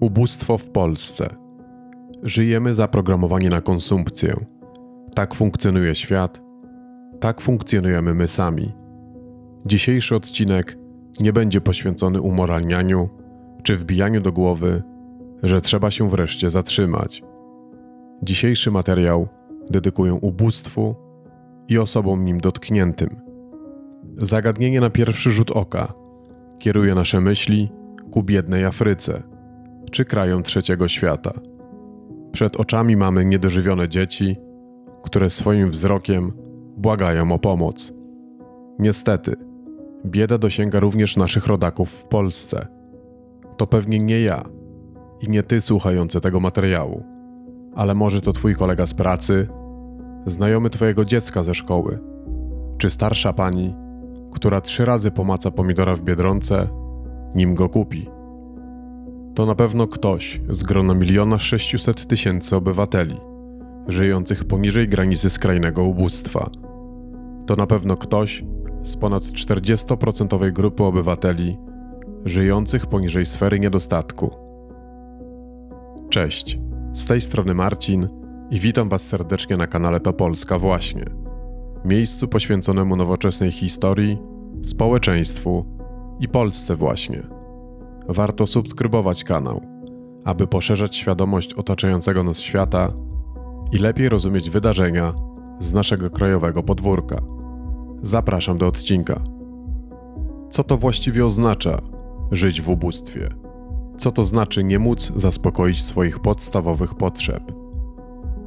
Ubóstwo w Polsce. Żyjemy zaprogramowani na konsumpcję. Tak funkcjonuje świat, tak funkcjonujemy my sami. Dzisiejszy odcinek nie będzie poświęcony umoralnianiu czy wbijaniu do głowy, że trzeba się wreszcie zatrzymać. Dzisiejszy materiał dedykuję ubóstwu i osobom nim dotkniętym. Zagadnienie na pierwszy rzut oka kieruje nasze myśli ku biednej Afryce czy krajom trzeciego świata. Przed oczami mamy niedożywione dzieci, które swoim wzrokiem błagają o pomoc. Niestety, bieda dosięga również naszych rodaków w Polsce. To pewnie nie ja i nie ty słuchający tego materiału, ale może to twój kolega z pracy, znajomy twojego dziecka ze szkoły, czy starsza pani, która trzy razy pomaca pomidora w biedronce, nim go kupi. To na pewno ktoś z grona miliona sześciuset tysięcy obywateli, żyjących poniżej granicy skrajnego ubóstwa. To na pewno ktoś z ponad 40% grupy obywateli żyjących poniżej sfery niedostatku. Cześć, z tej strony Marcin i witam Was serdecznie na kanale To Polska właśnie, miejscu poświęconemu nowoczesnej historii, społeczeństwu i Polsce właśnie. Warto subskrybować kanał, aby poszerzać świadomość otaczającego nas świata i lepiej rozumieć wydarzenia z naszego krajowego podwórka. Zapraszam do odcinka. Co to właściwie oznacza żyć w ubóstwie? Co to znaczy nie móc zaspokoić swoich podstawowych potrzeb?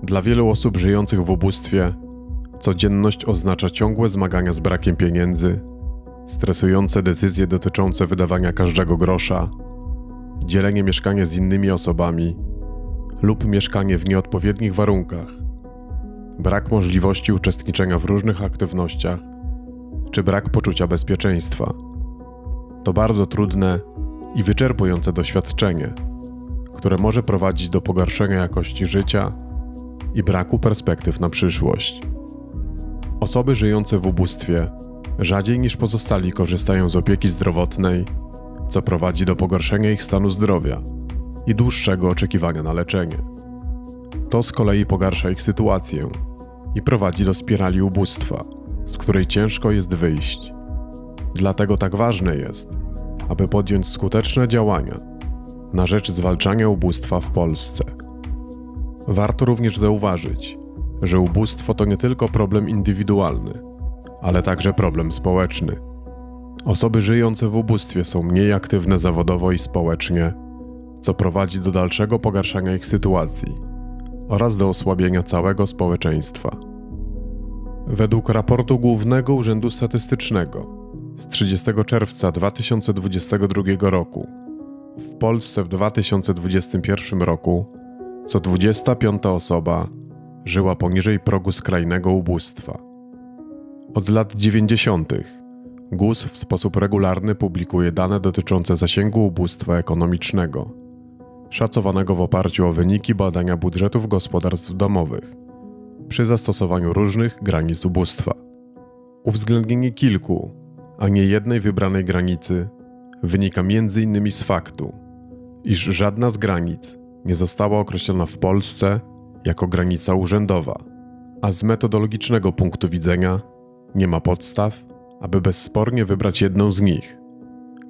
Dla wielu osób żyjących w ubóstwie codzienność oznacza ciągłe zmagania z brakiem pieniędzy, stresujące decyzje dotyczące wydawania każdego grosza, dzielenie mieszkania z innymi osobami lub mieszkanie w nieodpowiednich warunkach, brak możliwości uczestniczenia w różnych aktywnościach czy brak poczucia bezpieczeństwa. To bardzo trudne i wyczerpujące doświadczenie, które może prowadzić do pogorszenia jakości życia i braku perspektyw na przyszłość. Osoby żyjące w ubóstwie rzadziej niż pozostali korzystają z opieki zdrowotnej, co prowadzi do pogorszenia ich stanu zdrowia i dłuższego oczekiwania na leczenie. To z kolei pogarsza ich sytuację i prowadzi do spirali ubóstwa, z której ciężko jest wyjść. Dlatego tak ważne jest, aby podjąć skuteczne działania na rzecz zwalczania ubóstwa w Polsce. Warto również zauważyć, że ubóstwo to nie tylko problem indywidualny, ale także problem społeczny. Osoby żyjące w ubóstwie są mniej aktywne zawodowo i społecznie, co prowadzi do dalszego pogarszania ich sytuacji oraz do osłabienia całego społeczeństwa. Według raportu Głównego Urzędu Statystycznego z 30 czerwca 2022 roku w Polsce w 2021 roku co 25 osoba żyła poniżej progu skrajnego ubóstwa. Od lat 90. GUS w sposób regularny publikuje dane dotyczące zasięgu ubóstwa ekonomicznego, szacowanego w oparciu o wyniki badania budżetów gospodarstw domowych przy zastosowaniu różnych granic ubóstwa. Uwzględnienie kilku, a nie jednej wybranej granicy wynika m.in. z faktu, iż żadna z granic nie została określona w Polsce jako granica urzędowa, a z metodologicznego punktu widzenia nie ma podstaw, aby bezspornie wybrać jedną z nich.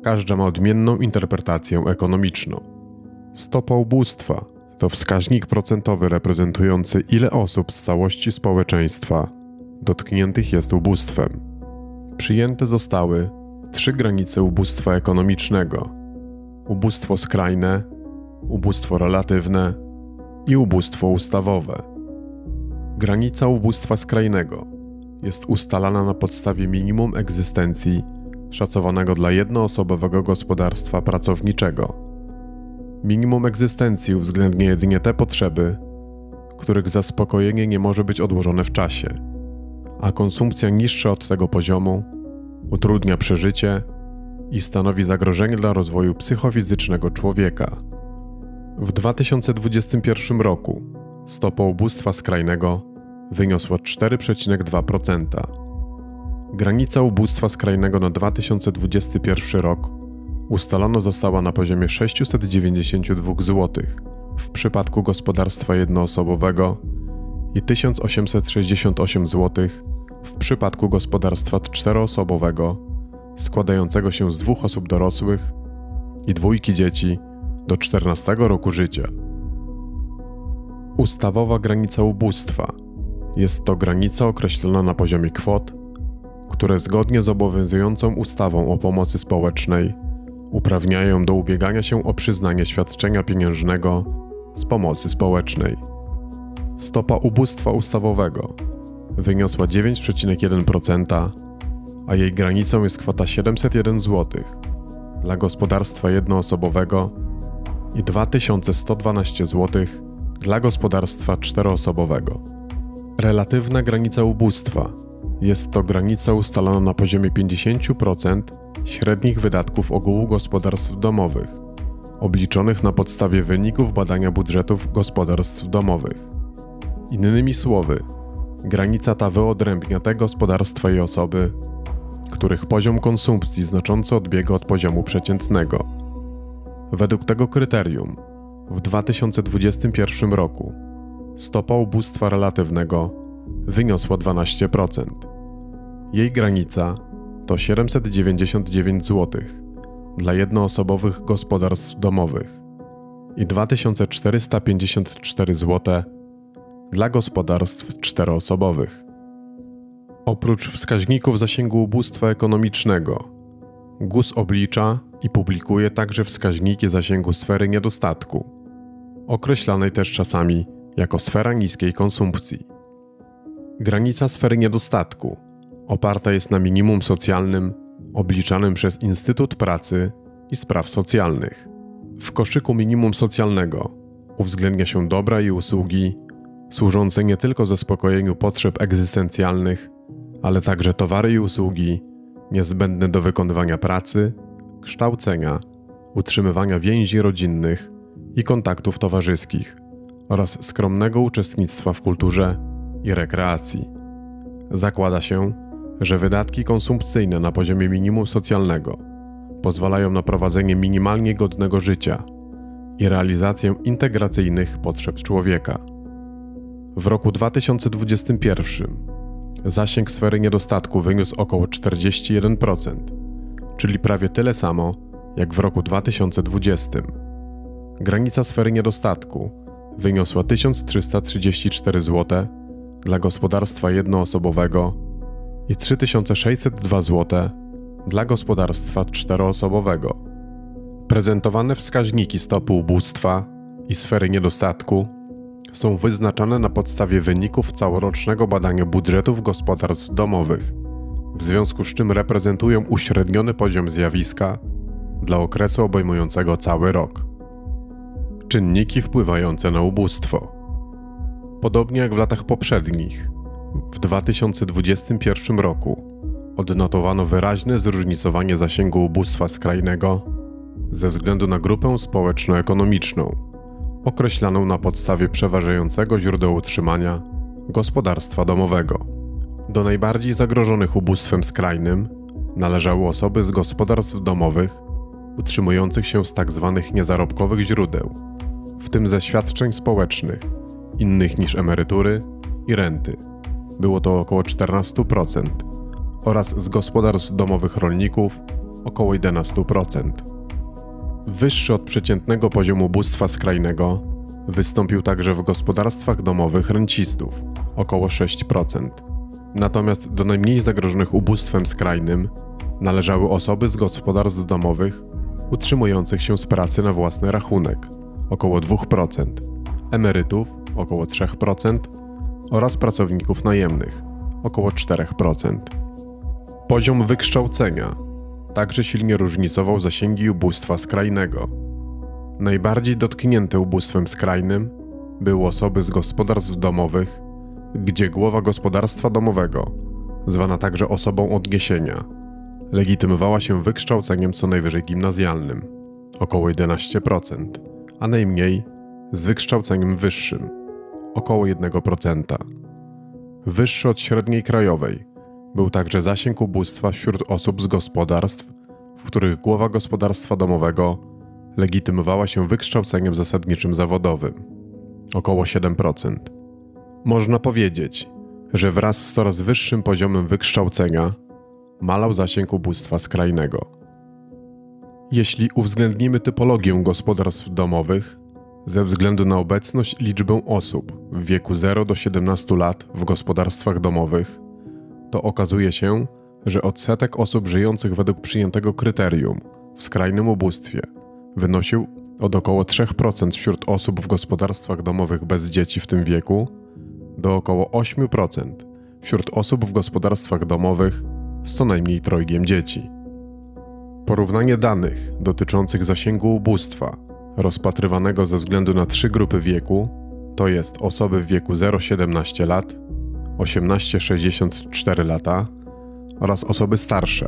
Każda ma odmienną interpretację ekonomiczną. Stopa ubóstwa to wskaźnik procentowy reprezentujący ile osób z całości społeczeństwa dotkniętych jest ubóstwem. Przyjęte zostały trzy granice ubóstwa ekonomicznego: ubóstwo skrajne, ubóstwo relatywne i ubóstwo ustawowe. Granica ubóstwa skrajnego jest ustalana na podstawie minimum egzystencji szacowanego dla jednoosobowego gospodarstwa pracowniczego. Minimum egzystencji uwzględnia jedynie te potrzeby, których zaspokojenie nie może być odłożone w czasie, a konsumpcja niższa od tego poziomu utrudnia przeżycie i stanowi zagrożenie dla rozwoju psychofizycznego człowieka. W 2021 roku stopa ubóstwa skrajnego wyniosła 4,2%. Granica ubóstwa skrajnego na 2021 rok ustalona została na poziomie 692 zł w przypadku gospodarstwa jednoosobowego i 1868 zł w przypadku gospodarstwa czteroosobowego składającego się z dwóch osób dorosłych i dwójki dzieci do 14 roku życia. Ustawowa granica ubóstwa jest to granica określona na poziomie kwot, które zgodnie z obowiązującą ustawą o pomocy społecznej uprawniają do ubiegania się o przyznanie świadczenia pieniężnego z pomocy społecznej. Stopa ubóstwa ustawowego wyniosła 9,1%, a jej granicą jest kwota 701 zł dla gospodarstwa jednoosobowego i 2112 zł dla gospodarstwa czteroosobowego. Relatywna granica ubóstwa jest to granica ustalona na poziomie 50% średnich wydatków ogółu gospodarstw domowych, obliczonych na podstawie wyników badania budżetów gospodarstw domowych. Innymi słowy, granica ta wyodrębnia te gospodarstwa i osoby, których poziom konsumpcji znacząco odbiega od poziomu przeciętnego. Według tego kryterium w 2021 roku stopa ubóstwa relatywnego wyniosła 12%. Jej granica to 799 zł dla jednoosobowych gospodarstw domowych i 2454 zł dla gospodarstw czteroosobowych. Oprócz wskaźników zasięgu ubóstwa ekonomicznego, GUS oblicza i publikuje także wskaźniki zasięgu sfery niedostatku, określanej też czasami jako sfera niskiej konsumpcji. Granica sfery niedostatku oparta jest na minimum socjalnym obliczanym przez Instytut Pracy i Spraw Socjalnych. W koszyku minimum socjalnego uwzględnia się dobra i usługi służące nie tylko zaspokojeniu potrzeb egzystencjalnych, ale także towary i usługi niezbędne do wykonywania pracy, kształcenia, utrzymywania więzi rodzinnych i kontaktów towarzyskich oraz skromnego uczestnictwa w kulturze i rekreacji. Zakłada się, że wydatki konsumpcyjne na poziomie minimum socjalnego pozwalają na prowadzenie minimalnie godnego życia i realizację integracyjnych potrzeb człowieka. W roku 2021 zasięg sfery niedostatku wyniósł około 41%, czyli prawie tyle samo jak w roku 2020. Granica sfery niedostatku wyniosła 1334 zł dla gospodarstwa jednoosobowego i 3602 zł dla gospodarstwa czteroosobowego. Prezentowane wskaźniki stopy ubóstwa i sfery niedostatku są wyznaczane na podstawie wyników całorocznego badania budżetów gospodarstw domowych, w związku z czym reprezentują uśredniony poziom zjawiska dla okresu obejmującego cały rok. Czynniki wpływające na ubóstwo. Podobnie jak w latach poprzednich, w 2021 roku odnotowano wyraźne zróżnicowanie zasięgu ubóstwa skrajnego ze względu na grupę społeczno-ekonomiczną, określaną na podstawie przeważającego źródła utrzymania gospodarstwa domowego. Do najbardziej zagrożonych ubóstwem skrajnym należały osoby z gospodarstw domowych utrzymujących się z tzw. Tak niezarobkowych źródeł, w tym ze świadczeń społecznych, innych niż emerytury i renty było to około 14%, oraz z gospodarstw domowych rolników około 11%. Wyższy od przeciętnego poziomu ubóstwa skrajnego wystąpił także w gospodarstwach domowych rencistów około 6%. Natomiast do najmniej zagrożonych ubóstwem skrajnym należały osoby z gospodarstw domowych utrzymujących się z pracy na własny rachunek około 2%, emerytów około 3%, oraz pracowników najemnych około 4%. Poziom wykształcenia także silnie różnicował zasięgi ubóstwa skrajnego. Najbardziej dotknięte ubóstwem skrajnym były osoby z gospodarstw domowych, gdzie głowa gospodarstwa domowego, zwana także osobą odniesienia, legitymowała się wykształceniem co najwyżej gimnazjalnym około 11%, a najmniej z wykształceniem wyższym około 1%. Wyższy od średniej krajowej był także zasięg ubóstwa wśród osób z gospodarstw, w których głowa gospodarstwa domowego legitymowała się wykształceniem zasadniczym zawodowym około 7%. Można powiedzieć, że wraz z coraz wyższym poziomem wykształcenia malał zasięg ubóstwa skrajnego. Jeśli uwzględnimy typologię gospodarstw domowych, ze względu na obecność liczbę osób w wieku 0 do 17 lat w gospodarstwach domowych, to okazuje się, że odsetek osób żyjących według przyjętego kryterium w skrajnym ubóstwie wynosił od około 3% wśród osób w gospodarstwach domowych bez dzieci w tym wieku do około 8% wśród osób w gospodarstwach domowych z co najmniej trojgiem dzieci. Porównanie danych dotyczących zasięgu ubóstwa rozpatrywanego ze względu na trzy grupy wieku, to jest osoby w wieku 0,17 lat, 18-64 lata oraz osoby starsze,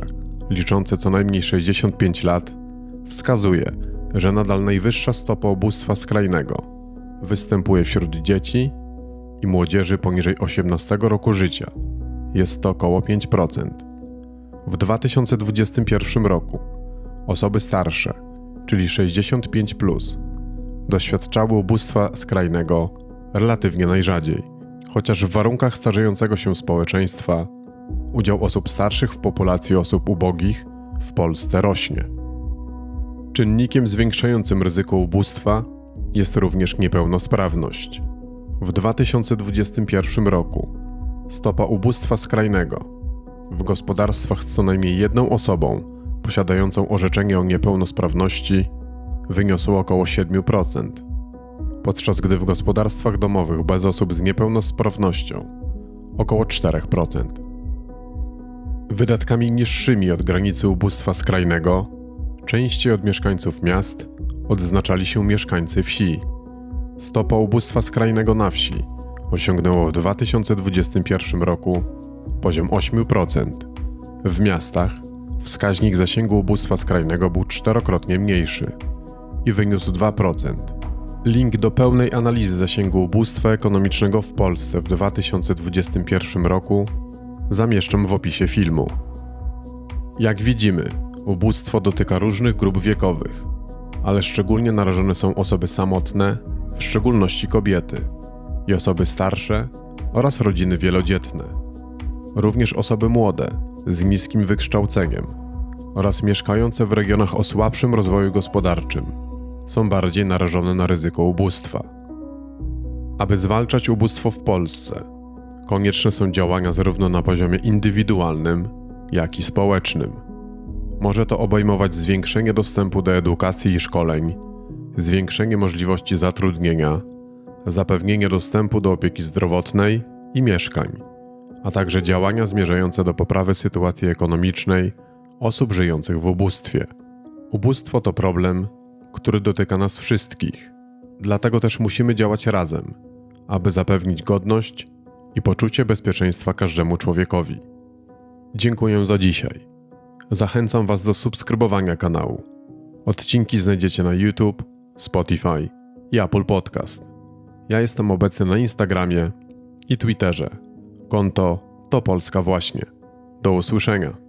liczące co najmniej 65 lat, wskazuje, że nadal najwyższa stopa ubóstwa skrajnego występuje wśród dzieci i młodzieży poniżej 18 roku życia. Jest to około 5%. W 2021 roku osoby starsze, czyli 65, plus, doświadczały ubóstwa skrajnego relatywnie najrzadziej, chociaż w warunkach starzejącego się społeczeństwa udział osób starszych w populacji osób ubogich w Polsce rośnie. Czynnikiem zwiększającym ryzyko ubóstwa jest również niepełnosprawność. W 2021 roku stopa ubóstwa skrajnego w gospodarstwach z co najmniej jedną osobą posiadającą orzeczenie o niepełnosprawności wyniosła około 7%, podczas gdy w gospodarstwach domowych bez osób z niepełnosprawnością około 4%. Wydatkami niższymi od granicy ubóstwa skrajnego częściej od mieszkańców miast odznaczali się mieszkańcy wsi. Stopa ubóstwa skrajnego na wsi osiągnęło w 2021 roku poziom 8%. W miastach wskaźnik zasięgu ubóstwa skrajnego był czterokrotnie mniejszy i wyniósł 2%. Link do pełnej analizy zasięgu ubóstwa ekonomicznego w Polsce w 2021 roku zamieszczam w opisie filmu. Jak widzimy, ubóstwo dotyka różnych grup wiekowych, ale szczególnie narażone są osoby samotne, w szczególności kobiety, i osoby starsze oraz rodziny wielodzietne. Również osoby młode, z niskim wykształceniem oraz mieszkające w regionach o słabszym rozwoju gospodarczym są bardziej narażone na ryzyko ubóstwa. Aby zwalczać ubóstwo w Polsce, konieczne są działania zarówno na poziomie indywidualnym, jak i społecznym. Może to obejmować zwiększenie dostępu do edukacji i szkoleń, zwiększenie możliwości zatrudnienia, zapewnienie dostępu do opieki zdrowotnej i mieszkań, a także działania zmierzające do poprawy sytuacji ekonomicznej osób żyjących w ubóstwie. Ubóstwo to problem, który dotyka nas wszystkich, dlatego też musimy działać razem, aby zapewnić godność i poczucie bezpieczeństwa każdemu człowiekowi. Dziękuję za dzisiaj. Zachęcam Was do subskrybowania kanału. Odcinki znajdziecie na YouTube, Spotify i Apple Podcast. Ja jestem obecny na Instagramie i Twitterze. Konto to Polska właśnie. Do usłyszenia.